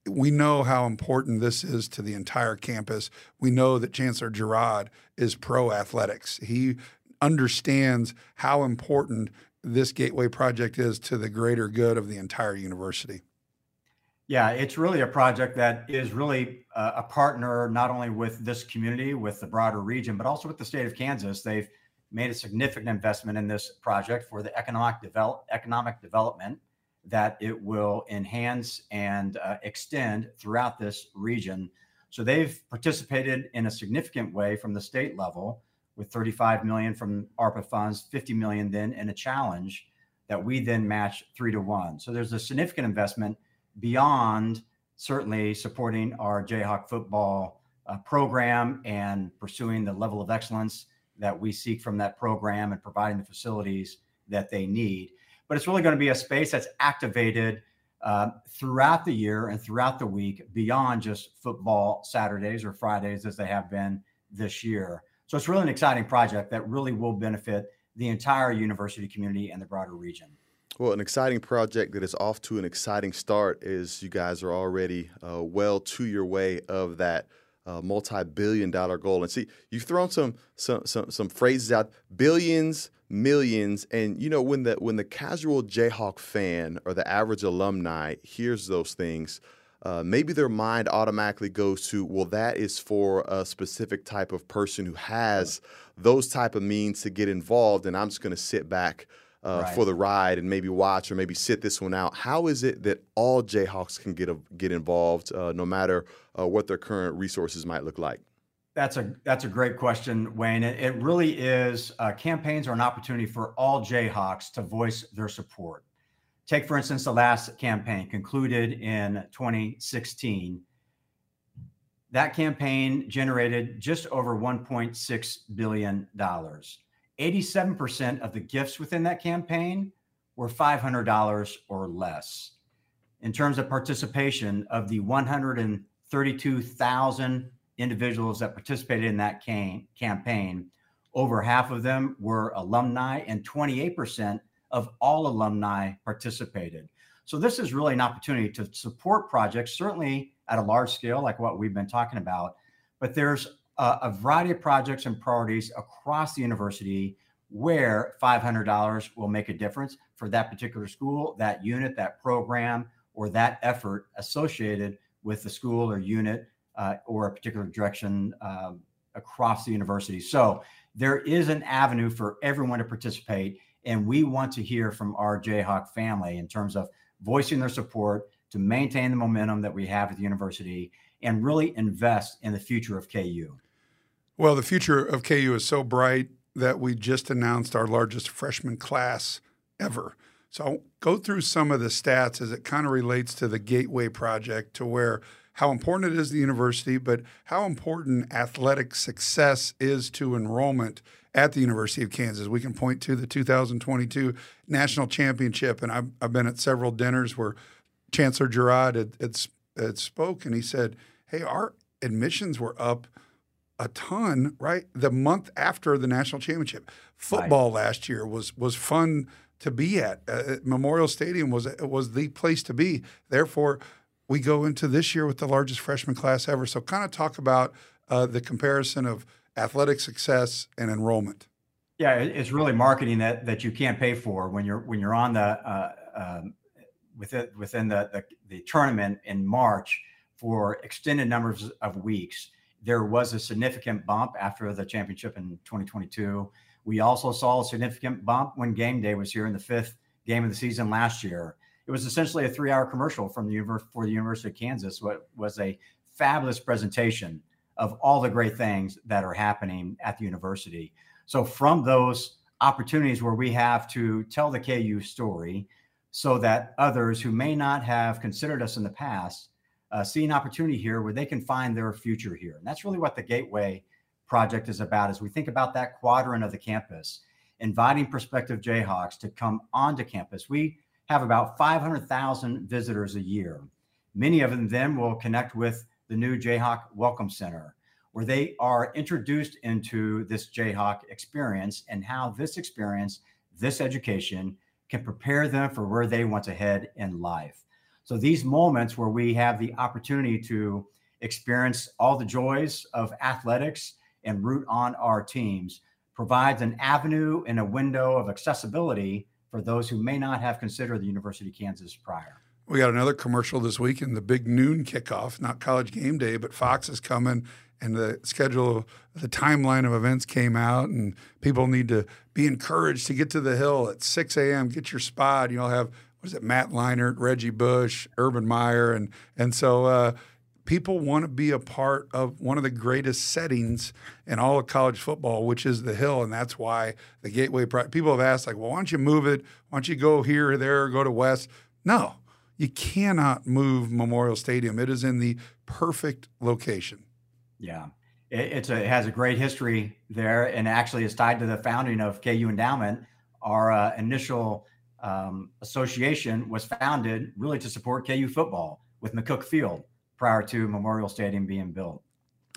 we know how important this is to the entire campus. We know that Chancellor Girod is pro athletics. He understands how important this Gateway project is to the greater good of the entire university. Yeah, it's really a project that is really a, a partner not only with this community, with the broader region, but also with the state of Kansas. They've made a significant investment in this project for the economic develop economic development that it will enhance and uh, extend throughout this region. So they've participated in a significant way from the state level with 35 million from ARPA funds, 50 million then in a challenge that we then match three to one. So there's a significant investment beyond certainly supporting our Jayhawk football uh, program and pursuing the level of excellence that we seek from that program and providing the facilities that they need. But it's really going to be a space that's activated uh, throughout the year and throughout the week beyond just football Saturdays or Fridays as they have been this year. So it's really an exciting project that really will benefit the entire university community and the broader region. Well, an exciting project that is off to an exciting start is you guys are already uh, well to your way of that uh, multi-billion dollar goal. And see, you've thrown some some some some phrases out, billions, millions, and you know when the when the casual Jayhawk fan or the average alumni hears those things, uh, maybe their mind automatically goes to, well, that is for a specific type of person who has those type of means to get involved, and I'm just going to sit back uh, right. for the ride and maybe watch or maybe sit this one out. How is it that all Jayhawks can get a, get involved, uh, no matter uh, what their current resources might look like? That's a that's a great question, Wayne. It, it really is. Uh, campaigns are an opportunity for all Jayhawks to voice their support. Take, for instance, the last campaign concluded in 2016. That campaign generated just over 1.6 billion dollars 87% of the gifts within that campaign were $500 or less. In terms of participation, of the 132,000 individuals that participated in that cam- campaign, over half of them were alumni, and 28% of all alumni participated. So, this is really an opportunity to support projects, certainly at a large scale, like what we've been talking about. But there's a, a variety of projects and priorities across the university where $500 will make a difference for that particular school, that unit, that program, or that effort associated with the school or unit uh, or a particular direction um, across the university. So there is an avenue for everyone to participate. And we want to hear from our Jayhawk family in terms of voicing their support to maintain the momentum that we have at the university and really invest in the future of KU. Well, the future of KU is so bright that we just announced our largest freshman class ever. So I'll go through some of the stats as it kind of relates to the Gateway Project to where how important it is the university, but how important athletic success is to enrollment at the University of Kansas. We can point to the 2022 national championship, and I've, I've been at several dinners where Chancellor Girod had, had, had spoke, and he said, "Hey, our admissions were up." A ton, right? The month after the national championship, football right. last year was was fun to be at. Uh, Memorial Stadium was was the place to be. Therefore, we go into this year with the largest freshman class ever. So, kind of talk about uh, the comparison of athletic success and enrollment. Yeah, it's really marketing that that you can't pay for when you're when you're on the uh, um, within within the, the the tournament in March for extended numbers of weeks. There was a significant bump after the championship in 2022. We also saw a significant bump when game day was here in the fifth game of the season last year it was essentially a three hour commercial from the for the University of Kansas. What was a fabulous presentation of all the great things that are happening at the university. So from those opportunities where we have to tell the KU story so that others who may not have considered us in the past uh, see an opportunity here where they can find their future here. And that's really what the Gateway project is about as we think about that quadrant of the campus, inviting prospective Jayhawks to come onto campus. We have about 500,000 visitors a year. Many of them then will connect with the new Jayhawk Welcome Center, where they are introduced into this Jayhawk experience and how this experience, this education, can prepare them for where they want to head in life. So these moments where we have the opportunity to experience all the joys of athletics and root on our teams provides an avenue and a window of accessibility for those who may not have considered the University of Kansas prior. We got another commercial this week in the big noon kickoff, not college game day, but Fox is coming and the schedule, the timeline of events came out, and people need to be encouraged to get to the hill at 6 a.m. Get your spot. You'll have what is it, Matt Leinart, Reggie Bush, Urban Meyer, and and so uh, people want to be a part of one of the greatest settings in all of college football, which is the Hill, and that's why the Gateway. People have asked, like, well, why don't you move it? Why don't you go here or there or go to West? No, you cannot move Memorial Stadium. It is in the perfect location. Yeah, it, it's a, it has a great history there, and actually is tied to the founding of KU Endowment. Our uh, initial um, association was founded really to support KU football with McCook Field prior to Memorial Stadium being built.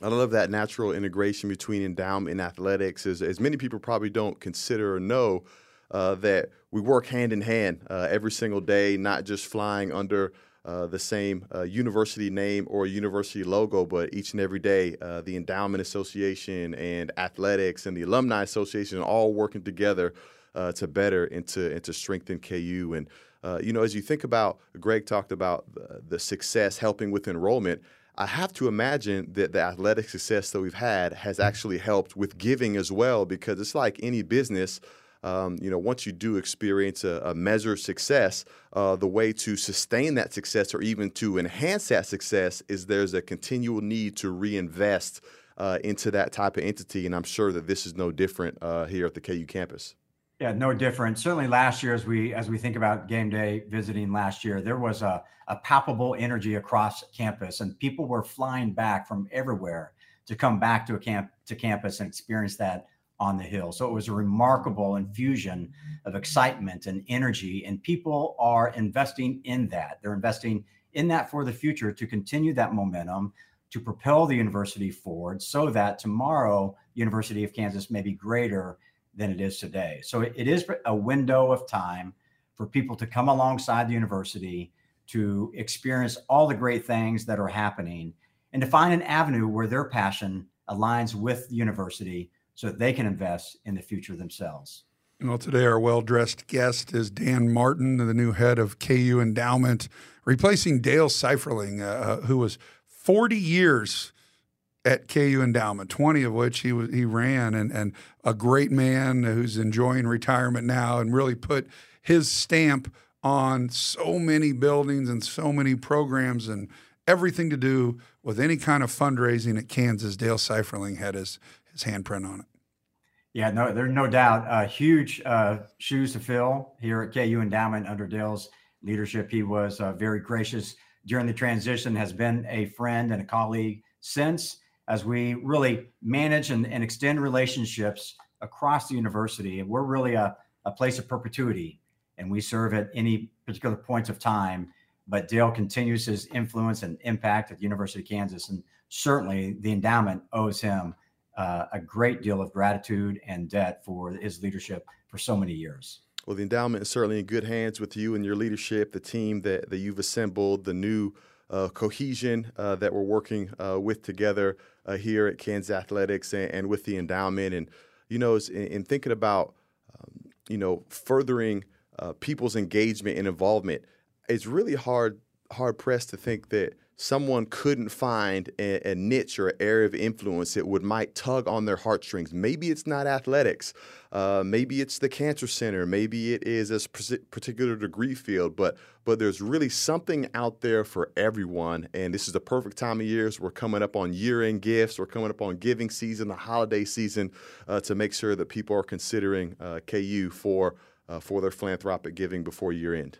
I love that natural integration between endowment and athletics. As, as many people probably don't consider or know, uh, that we work hand in hand uh, every single day, not just flying under uh, the same uh, university name or university logo, but each and every day, uh, the Endowment Association and athletics and the Alumni Association all working together uh, to better and to, and to strengthen KU. And uh, you know, as you think about, Greg talked about the, the success helping with enrollment. I have to imagine that the athletic success that we've had has actually helped with giving as well, because it's like any business. Um, you know, once you do experience a, a measured success, uh, the way to sustain that success or even to enhance that success is there's a continual need to reinvest uh, into that type of entity. And I'm sure that this is no different uh, here at the KU campus. Yeah, no different. Certainly last year, as we as we think about game day visiting last year, there was a, a palpable energy across campus, and people were flying back from everywhere to come back to a camp to campus and experience that on the hill. So it was a remarkable infusion of excitement and energy, and people are investing in that. They're investing in that for the future to continue that momentum, to propel the university forward, so that tomorrow, University of Kansas may be greater than it is today. So it, is a window of time for people to come alongside the university to experience all the great things that are happening and to find an avenue where their passion aligns with the university so that they can invest in the future themselves. Well, today our well dressed guest is Dan Martin, the new head of KU Endowment, replacing Dale Seuferling, uh, uh who was 40 years at KU Endowment, 20 of which he was he ran, and and a great man who's enjoying retirement now, and really put his stamp on so many buildings and so many programs and everything to do with any kind of fundraising at Kansas. Dale Seuferling had his his handprint on it. Yeah, no, there's no doubt. Uh, huge uh, shoes to fill here at KU Endowment under Dale's leadership. He was uh, very gracious during the transition, has been a friend and a colleague since, as we really manage and, and extend relationships across the university. And we're really a, a place of perpetuity, and we serve at any particular points of time. But Dale continues his influence and impact at the University of Kansas, and certainly the endowment owes him uh, a great deal of gratitude and debt for his leadership for so many years. Well, the endowment is certainly in good hands with you and your leadership, the team that, that you've assembled, the new cohesion uh, that we're working uh, with together uh, here at Kansas Athletics and, and, with the endowment. And, you know, in, in thinking about, um, you know, furthering uh, people's engagement and involvement, it's really hard hard pressed to think that someone couldn't find a, a, niche or an area of influence that would might tug on their heartstrings. Maybe it's not athletics, uh, maybe it's the cancer center, maybe it is a particular degree field, but but there's really something out there for everyone. And this is the perfect time of year. So we're coming up on year-end gifts. We're coming up on giving season, the holiday season, uh, to make sure that people are considering uh, KU for uh, for their philanthropic giving before year end.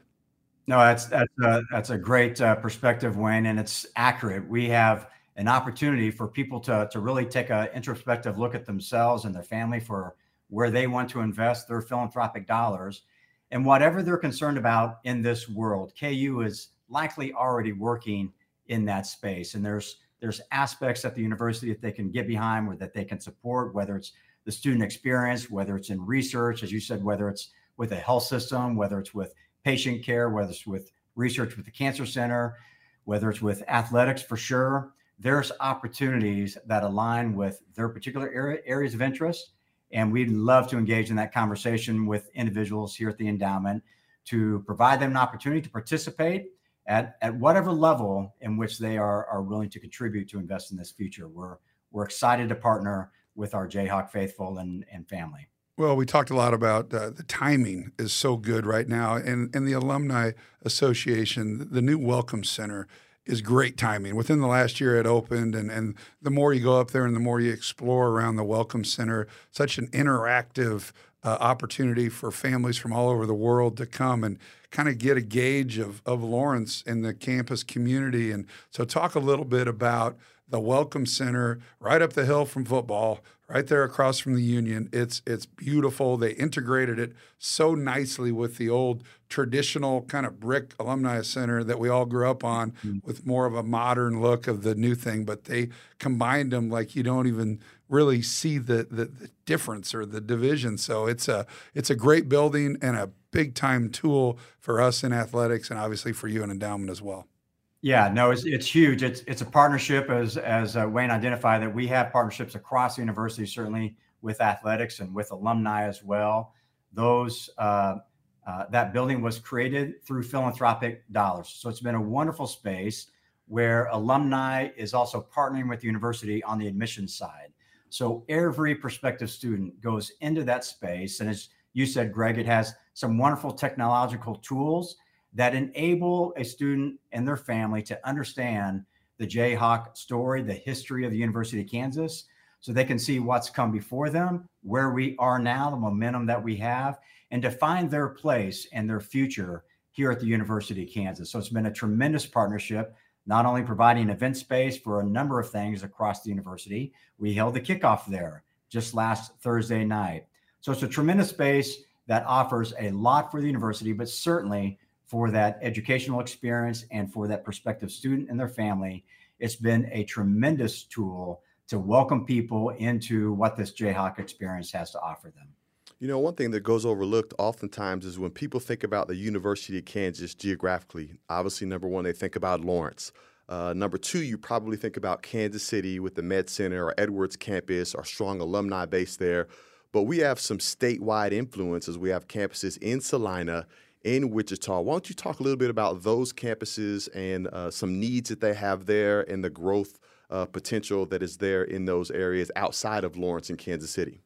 No, that's that's a, that's a great uh, perspective, Wayne, and it's accurate. We have an opportunity for people to to really take an introspective look at themselves and their family for where they want to invest their philanthropic dollars, and whatever they're concerned about in this world. KU is likely already working in that space, and there's there's aspects at the university that they can get behind or that they can support, whether it's the student experience, whether it's in research, as you said, whether it's with a health system, whether it's with patient care, whether it's with research with the Cancer Center, whether it's with athletics for sure. There's opportunities that align with their particular area, areas of interest. And we'd love to engage in that conversation with individuals here at the endowment to provide them an opportunity to participate at, at whatever level in which they are, are willing to contribute to invest in this future. We're, we're excited to partner with our Jayhawk faithful and, and family. Well, we talked a lot about uh, the timing is so good right now, and and the alumni association, the new welcome center is great timing. Within the last year, it opened, and and the more you go up there and the more you explore around the welcome center, such an interactive uh, opportunity for families from all over the world to come and kind of get a gauge of of Lawrence and the campus community. And so, talk a little bit about the Welcome Center right up the hill from football, right there across from the Union. It's it's beautiful. They integrated it so nicely with the old traditional kind of brick alumni center that we all grew up on mm-hmm. with more of a modern look of the new thing, but they combined them like you don't even really see the, the, the difference or the division. So it's a it's a great building and a big time tool for us in athletics and obviously for you in endowment as well. Yeah, no, it's it's huge. It's it's a partnership, as as uh, Wayne identified, that we have partnerships across the university, certainly with athletics and with alumni as well. Those uh, uh, that building was created through philanthropic dollars, so it's been a wonderful space where alumni is also partnering with the university on the admissions side. So every prospective student goes into that space, and as you said, Greg, it has some wonderful technological tools that enable a student and their family to understand the Jayhawk story, the history of the University of Kansas, so they can see what's come before them, where we are now, the momentum that we have, and to find their place and their future here at the University of Kansas. So it's been a tremendous partnership, not only providing event space for a number of things across the university. We held the kickoff there just last Thursday night. So it's a tremendous space that offers a lot for the university, but certainly for that educational experience and for that prospective student and their family. It's been a tremendous tool to welcome people into what this Jayhawk experience has to offer them. You know, one thing that goes overlooked oftentimes is when people think about the University of Kansas geographically, obviously, number one, they think about Lawrence. Uh, number two, you probably think about Kansas City with the Med Center or Edwards campus, our strong alumni base there. But we have some statewide influences. We have campuses in Salina, in Wichita. Why don't you talk a little bit about those campuses and uh, some needs that they have there and the growth uh, potential that is there in those areas outside of Lawrence and Kansas City?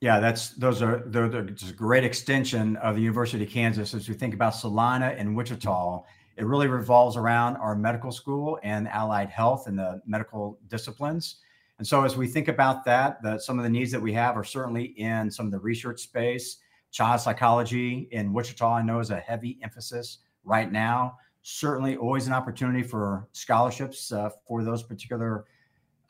Yeah, that's those are they're, they're just a great extension of the University of Kansas. As we think about Salina and Wichita, it really revolves around our medical school and allied health and the medical disciplines. And so, as we think about that, the, some of the needs that we have are certainly in some of the research space. Child psychology in Wichita, I know, is a heavy emphasis right now. Certainly, always an opportunity for scholarships uh, for those particular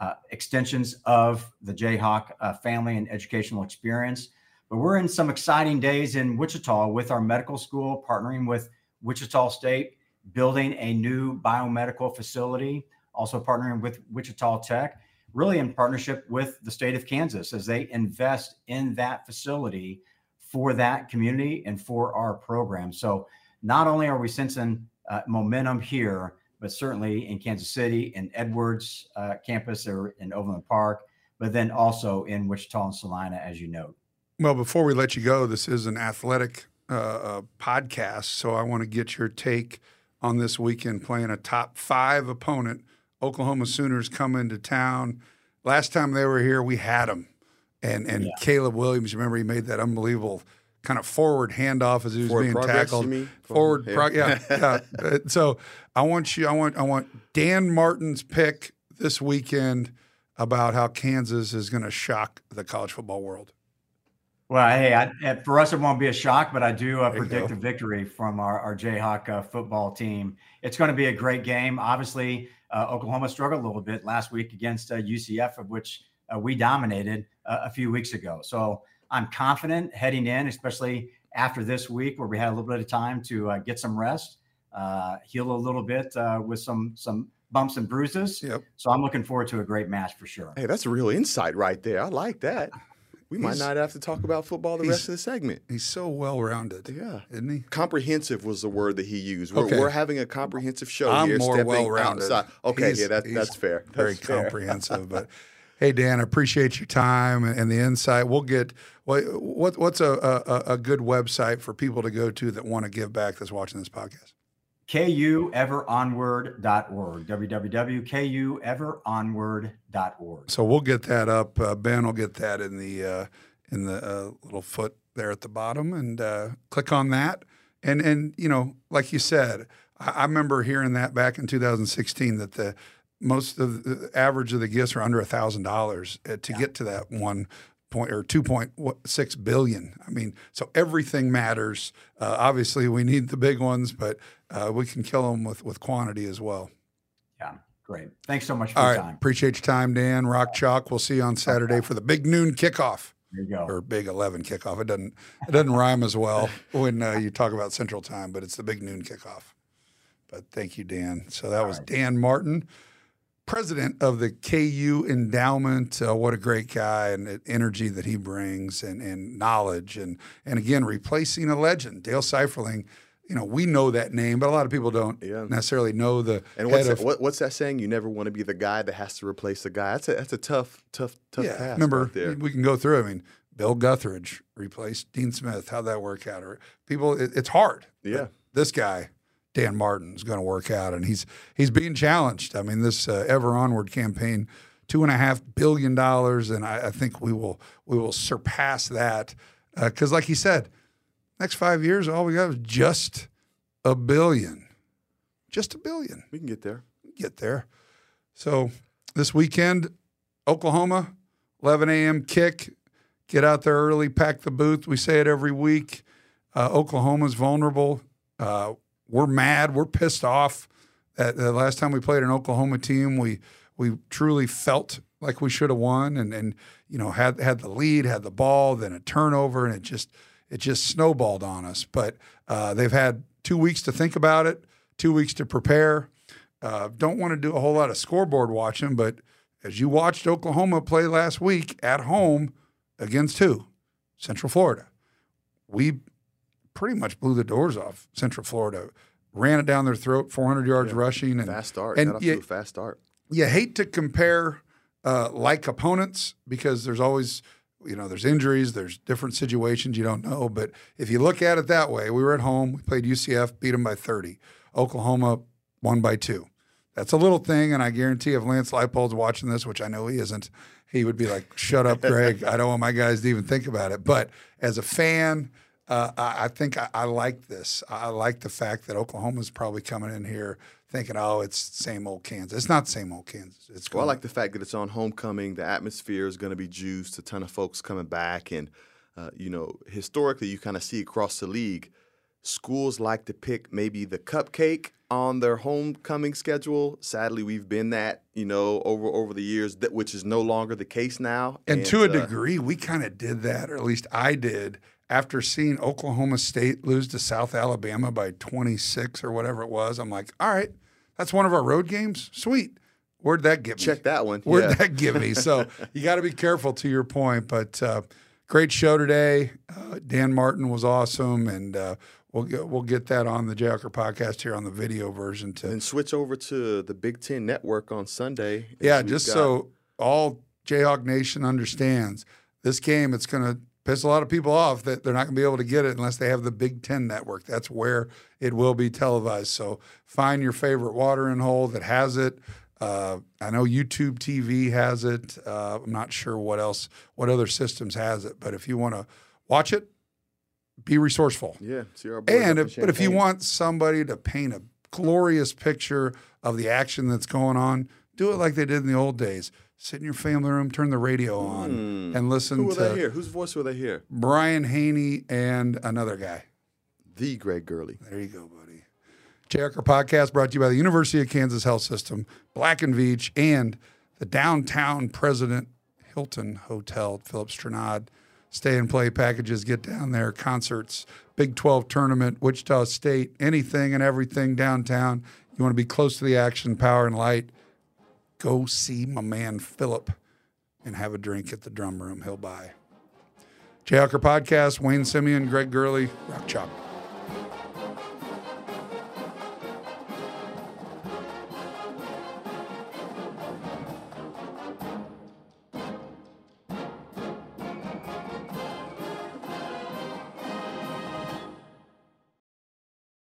uh, extensions of the Jayhawk uh, family and educational experience. But we're in some exciting days in Wichita with our medical school, partnering with Wichita State, building a new biomedical facility, also partnering with Wichita Tech, really in partnership with the state of Kansas as they invest in that facility for that community and for our program. So not only are we sensing uh, momentum here, but certainly in Kansas City and Edwards uh, campus or in Overland Park, but then also in Wichita and Salina, as you note. Well, before we let you go, this is an athletic uh, uh, podcast, so I want to get your take on this weekend playing a top five opponent. Oklahoma Sooners come into town. Last time they were here, we had them, and and yeah. Caleb Williams. Remember, he made that unbelievable kind of forward handoff as he was forward being progress, tackled. Forward, yeah, pro- yeah. yeah. Uh, so I want you, I want, I want Dan Martin's pick this weekend about how Kansas is going to shock the college football world. Well, hey, I, for us, it won't be a shock, but I do uh, predict a victory from our, our Jayhawk uh, football team. It's going to be a great game. Obviously, uh, Oklahoma struggled a little bit last week against UCF, uh, of which uh, we dominated uh, a few weeks ago. So I'm confident heading in, especially after this week where we had a little bit of time to uh, get some rest, uh, heal a little bit uh, with some some bumps and bruises. Yep. So I'm looking forward to a great match for sure. Hey, that's a real insight right there. I like that. We he's, might not have to talk about football the rest of the segment. He's so well rounded. Yeah. Isn't he? Comprehensive was the word that he used. We're, okay. we're having a comprehensive show I'm here. more well rounded. Okay, he's, yeah, that, that's fair. That's very fair. comprehensive. but hey, Dan, I appreciate your time and the insight. We'll get what, what what's a, a, a good website for people to go to that want to give back that's watching this podcast? kueveronward.org, www.kueveronward.org. So we'll get that up. Uh, ben will get that in the uh, in the uh, little foot there at the bottom, and uh, click on that. And and you know, like you said, I, I remember hearing that back in 2016 that the most of the average of the gifts are under a thousand dollars uh, to yeah. get to that one point or 2.6 billion. I mean, so everything matters. Uh, obviously, we need the big ones, but uh, we can kill them with with quantity as well. Yeah, great. Thanks so much for All your right, time. Appreciate your time, Dan. Rock Chalk. We'll see you on Saturday for the big noon kickoff. There you go. Or big eleven kickoff. It doesn't it doesn't rhyme as well when uh, you talk about Central Time, but it's the big noon kickoff. But thank you, Dan. So that All was right. Dan Martin president of the KU endowment. Uh, what a great guy and the energy that he brings and, and knowledge. And, and again, replacing a legend, Dale Seuferling. You know, we know that name, but a lot of people don't yeah. necessarily know the. And what's that, what, what's that saying? You never want to be the guy that has to replace the guy. That's a that's a tough, tough, tough yeah, task. Remember, right we can go through. I mean, Bill Guthridge replaced Dean Smith. How'd that work out? Or people, it, it's hard. Yeah. This guy, Dan Martin's going to work out, and he's he's being challenged. I mean, this uh, Ever Onward campaign, two and a half billion dollars, and I, I, think we will we will surpass that because, uh, like he said, next five years, all we got is just a billion, just a billion. We can get there. Get there. So this weekend, Oklahoma, 11 a.m. kick. Get out there early, pack the booth. We say it every week. Uh, Oklahoma's vulnerable. Uh, we're mad. We're pissed off. That the last time we played an Oklahoma team, we we truly felt like we should have won, and and you know had had the lead, had the ball, then a turnover, and it just it just snowballed on us. But uh, they've had two weeks to think about it, two weeks to prepare. Uh, don't want to do a whole lot of scoreboard watching, but as you watched Oklahoma play last week at home against who? Central Florida. We pretty much blew the doors off Central Florida. ran it down their throat, 400 yards rushing, and Fast start. And you, a fast start. you hate to compare uh, like opponents because there's always you know there's injuries, there's different situations you don't know. But if you look at it that way, we were at home, we played UCF, beat them by 30. Oklahoma won by two. That's a little thing, and I guarantee if Lance Leipold's watching this, which I know he isn't, he would be like, "Shut up, Greg. I don't want my guys to even think about it." But as a fan, uh, I, I think I, I like this. I like the fact that Oklahoma's probably coming in here thinking, "Oh, it's same old Kansas." It's not the same old Kansas. It's Well, I like the fact that it's on homecoming. The atmosphere is going to be juiced. A ton of folks coming back, and uh, you know, historically, you kind of see across the league, schools like to pick maybe the cupcake on their homecoming schedule. Sadly, we've been that you know over over the years, that which is no longer the case now. And to a uh, degree, we kind of did that, or at least I did, after seeing Oklahoma State lose to South Alabama by 26 or whatever it was. I'm like, all right, that's one of our road games. Sweet. Where'd that get me? check that one. Where'd yeah. that give me? So you got to be careful to your point. But uh, great show today. Uh, Dan Martin was awesome, and uh, we'll get, we'll get that on the Jayhawker podcast here on the video version to and switch over to the Big Ten Network on Sunday. Yeah, just got- so all Jayhawk Nation understands, this game it's going to piss a lot of people off that they're not going to be able to get it unless they have the Big Ten network. That's where it will be televised. So find your favorite watering hole that has it. Uh, I know YouTube TV has it. Uh, I'm not sure what else, what other systems has it, but if you want to watch it, be resourceful. yeah, see our boys And if, but if you want somebody to paint a glorious picture of the action that's going on, do it like they did in the old days. Sit in your family room, turn the radio on, hmm. and listen who will they hear? Whose voice will they hear? Brian Hanni and another guy. The Greg Gurley. There you go, buddy. Jayhawker podcast brought to you by the University of Kansas Health System, Black and Veatch, and the downtown President Hilton Hotel, Philip Stranad. Stay and play packages, get down there, concerts, Big 12 tournament, Wichita State, anything and everything downtown. You want to be close to the action, power and light. Go see my man Philip and have a drink at the drum room. He'll buy. Jayhawker podcast, Wayne Simien, Greg Gurley, Rock Chalk.